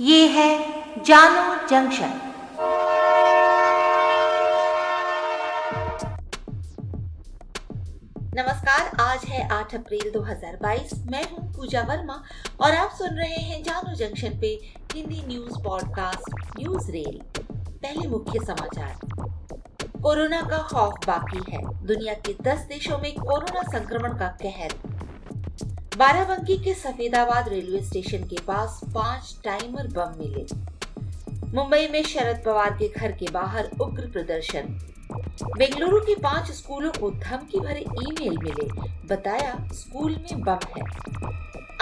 ये है जानो जंक्शन। नमस्कार, आज है 8 अप्रैल 2022 मैं हूँ पूजा वर्मा और आप सुन रहे हैं जानो जंक्शन पे Hindi news podcast, news rail. पहले मुख्य समाचार। कोरोना का खौफ बाकी है। दुनिया के 10 देशों में कोरोना संक्रमण का कहर। बाराबंकी के सफेदाबाद रेलवे स्टेशन के पास पाँच टाइमर बम मिले। मुंबई में शरद पवार के घर के बाहर उग्र प्रदर्शन। बेंगलुरु के पाँच स्कूलों को धमकी भरे ईमेल मिले, बताया स्कूल में बम है।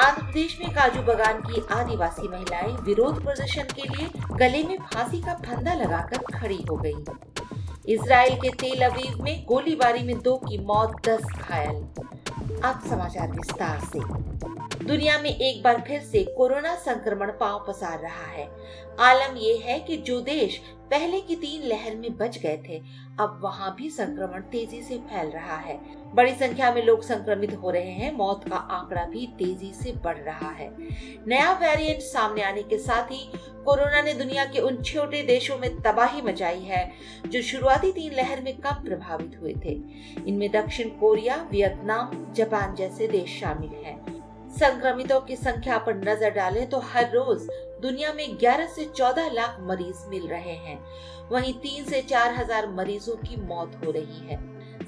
आंध्र प्रदेश में काजू बगान की आदिवासी महिलाएँ विरोध प्रदर्शन के लिए गले में फांसी का फंदा लगाकर खड़ी हो गई इसराइल के तेल अवीव में गोलीबारी में दो की मौत, दस घायल। अब समाचार विस्तार से। दुनिया में एक बार फिर से कोरोना संक्रमण पाँव पसार रहा है। आलम यह है कि जो देश पहले की तीन लहर में बच गए थे, अब वहाँ भी संक्रमण तेज़ी से फैल रहा है। बड़ी संख्या में लोग संक्रमित हो रहे हैं, मौत का आंकड़ा भी तेज़ी से बढ़ रहा है। नया वेरिएंट सामने आने के साथ ही कोरोना ने दुनिया के उन छोटे देशों में तबाही मचाई है, जो शुरुआती तीन लहर में कम प्रभावित हुए थे। इनमें दक्षिण कोरिया, वियतनाम, जापान जैसे देश शामिल हैं। संक्रमितों की संख्या पर नज़र डालें तो हर रोज दुनिया में 11 से 14 लाख मरीज़ मिल रहे हैं। वहीं तीन से चार हज़ार मरीजों की मौत हो रही है।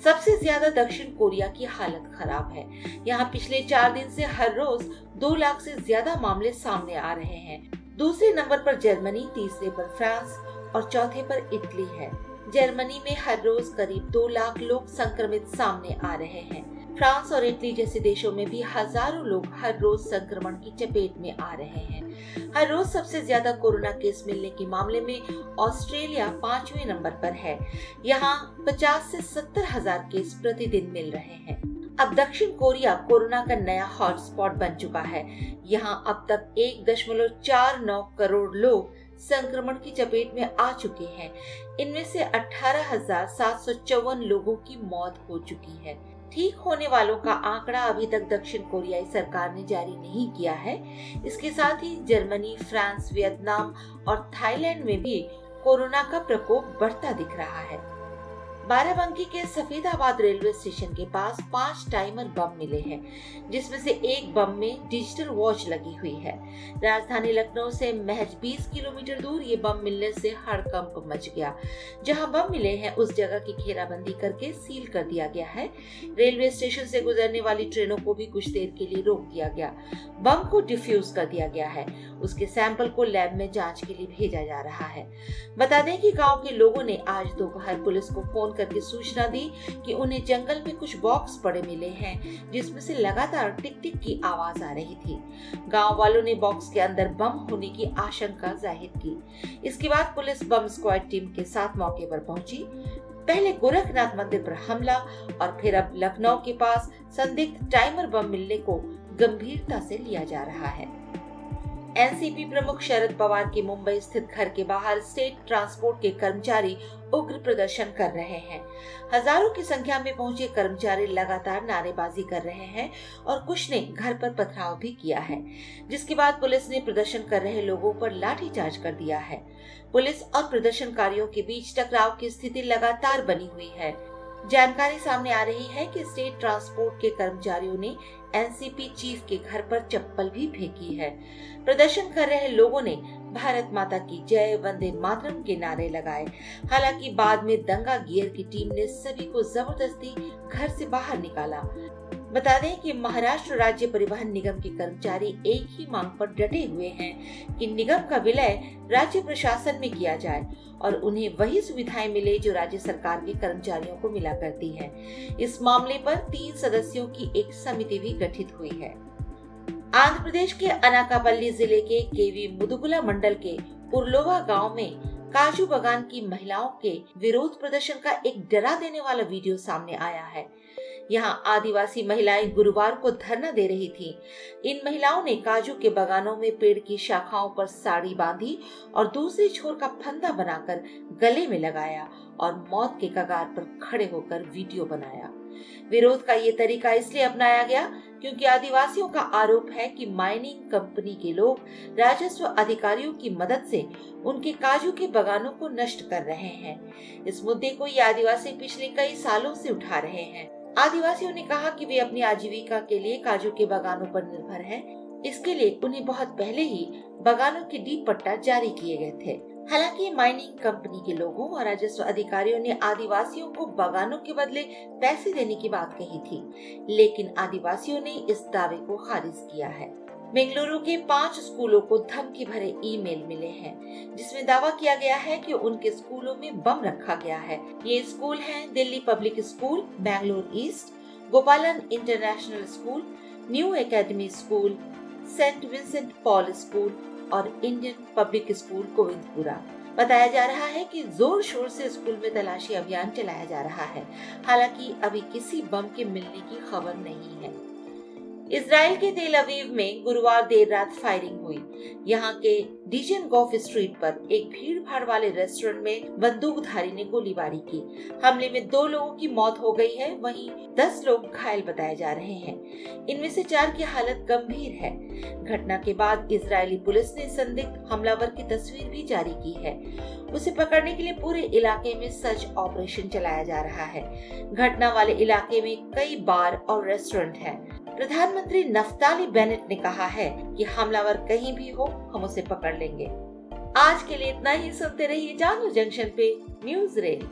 सबसे ज़्यादा दक्षिण कोरिया की हालत खराब है। यहाँ पिछले चार दिन से हर रोज दो लाख से ज़्यादा मामले सामने आ रहे हैं। दूसरे नंबर पर जर्मनी, तीसरे पर फ्रांस और चौथे पर इटली है। जर्मनी में हर रोज करीब दो लाख लोग संक्रमित सामने आ रहे हैं। फ्रांस और इटली जैसे देशों में भी हज़ारों लोग हर रोज संक्रमण की चपेट में आ रहे हैं। हर रोज सबसे ज़्यादा कोरोना केस मिलने के मामले में ऑस्ट्रेलिया पाँचवें नंबर पर है। यहाँ 50 से सत्तर हज़ार केस प्रतिदिन मिल रहे हैं। अब दक्षिण कोरिया कोरोना का नया हॉटस्पॉट बन चुका है। यहाँ अब तक एक दशमलव चार नौ करोड़ लोग संक्रमण की चपेट में आ चुके हैं। इनमें से अठारह हज़ार सात सौ चौवन लोगों की मौत हो चुकी है। ठीक होने वालों का आंकड़ा अभी तक दक्षिण कोरियाई सरकार ने जारी नहीं किया है। इसके साथ ही जर्मनी, फ्रांस, वियतनाम और थाईलैंड में भी कोरोना का प्रकोप बढ़ता दिख रहा है। बाराबंकी के सफेदाबाद रेलवे स्टेशन के पास पाँच टाइमर बम मिले हैं, जिसमें से एक बम में डिजिटल वॉच लगी हुई है। राजधानी लखनऊ से महज 20 किलोमीटर दूर ये बम मिलने से हड़कंप मच गया। जहाँ बम मिले हैं, उस जगह की घेराबंदी करके सील कर दिया गया है। रेलवे स्टेशन से गुजरने वाली ट्रेनों को भी कुछ देर के लिए रोक दिया गया। बम को डिफ्यूज कर दिया गया है। उसके सैंपल को लैब में जाँच के लिए भेजा जा रहा है। बता दें कि गाँव के लोगों ने आज दोपहर पुलिस को फ़ोन करके सूचना दी कि उन्हें जंगल में कुछ बॉक्स पड़े मिले हैं, जिसमें से लगातार टिक टिक की आवाज़ आ रही थी। गाँव वालों ने बॉक्स के अंदर बम होने की आशंका ज़ाहिर की। इसके बाद पुलिस बम स्क्वाड टीम के साथ मौके पर पहुँची। पहले गोरखनाथ मंदिर पर हमला और फिर अब लखनऊ के पास संदिग्ध टाइमर बम मिलने को गंभीरता से लिया जा रहा है। एनसीपी प्रमुख शरद पवार के मुंबई स्थित घर के बाहर स्टेट ट्रांसपोर्ट के कर्मचारी उग्र प्रदर्शन कर रहे हैं। हज़ारों की संख्या में पहुँचे कर्मचारी लगातार नारेबाजी कर रहे हैं और कुछ ने घर पर पथराव भी किया है, जिसके बाद पुलिस ने प्रदर्शन कर रहे लोगों पर लाठीचार्ज कर दिया है। पुलिस और प्रदर्शनकारियों के बीच टकराव की स्थिति लगातार बनी हुई है। जानकारी सामने आ रही है कि स्टेट ट्रांसपोर्ट के कर्मचारियों ने एनसीपी चीफ के घर पर चप्पल भी फेंकी है। प्रदर्शन कर रहे लोगों ने भारत माता की जय, वंदे मातरम के नारे लगाए। हालाँकि बाद में दंगा गियर की टीम ने सभी को ज़बरदस्ती घर से बाहर निकाला। बता दें कि महाराष्ट्र राज्य परिवहन निगम के कर्मचारी एक ही मांग पर डटे हुए हैं कि निगम का विलय राज्य प्रशासन में किया जाए और उन्हें वही सुविधाएँ मिले जो राज्य सरकार के कर्मचारियों को मिला करती है। इस मामले पर तीन सदस्यों की एक समिति भी गठित हुई है। आंध्र प्रदेश के अनाकापल्ली ज़िले के केवी मुदुगुला मंडल के उर्लोवा गाँव में काजू बगान की महिलाओं के विरोध प्रदर्शन का एक डरा देने वाला वीडियो सामने आया है। यहाँ आदिवासी महिलाएँ गुरुवार को धरना दे रही थी। इन महिलाओं ने काजू के बगानों में पेड़ की शाखाओं पर साड़ी बांधी और दूसरे छोर का फंदा बनाकर गले में लगाया और मौत के कगार पर खड़े होकर वीडियो बनाया। विरोध का ये तरीका इसलिए अपनाया गया क्योंकि आदिवासियों का आरोप है कि माइनिंग कंपनी के लोग राजस्व अधिकारियों की मदद से उनके काजू के बगानों को नष्ट कर रहे हैं। इस मुद्दे को ये आदिवासी पिछले कई सालों से उठा रहे हैं। आदिवासियों ने कहा कि वे अपनी आजीविका के लिए काजू के बगानों पर निर्भर हैं। इसके लिए उन्हें बहुत पहले ही बगानों के डी पट्टा जारी किए गए थे। हालाँकि माइनिंग कंपनी के लोगों और राजस्व अधिकारियों ने आदिवासियों को बगानों के बदले पैसे देने की बात कही थी, लेकिन आदिवासियों ने इस दावे को खारिज किया है। बेंगलुरु के पाँच स्कूलों को धमकी भरे ईमेल मिले हैं, जिसमें दावा किया गया है कि उनके स्कूलों में बम रखा गया है। ये स्कूल हैं Delhi public school, Bangalore east, Gopalan international school, new academy school, saint Vincent Paul school और इंडियन पब्लिक स्कूल गोविंदपुरा बताया जा रहा है कि ज़ोर शोर से स्कूल में तलाशी अभियान चलाया जा रहा है। हालाँकि अभी किसी बम के मिलने की खबर नहीं है। इसराइल के तेल अवीव में गुरुवार देर रात फायरिंग हुई। यहाँ के डीजन गोफ स्ट्रीट पर एक भीड़ भाड़ वाले रेस्टोरेंट में बंदूकधारी ने गोलीबारी की। हमले में दो लोगों की मौत हो गई है, वहीं दस लोग घायल बताए जा रहे हैं। इनमें से चार की हालत गंभीर है। घटना के बाद इजरायली पुलिस ने संदिग्ध हमलावर की तस्वीर भी जारी की है। उसे पकड़ने के लिए पूरे इलाके में सर्च ऑपरेशन चलाया जा रहा है। घटना वाले इलाके में कई बार और रेस्टोरेंट है। प्रधानमंत्री नफ्ताली बेनेट ने कहा है कि हमलावर कहीं भी हो, हम उसे पकड़ लेंगे। आज के लिए इतना ही। सुनते रहिए जानू जंक्शन पे न्यूज़ रेडी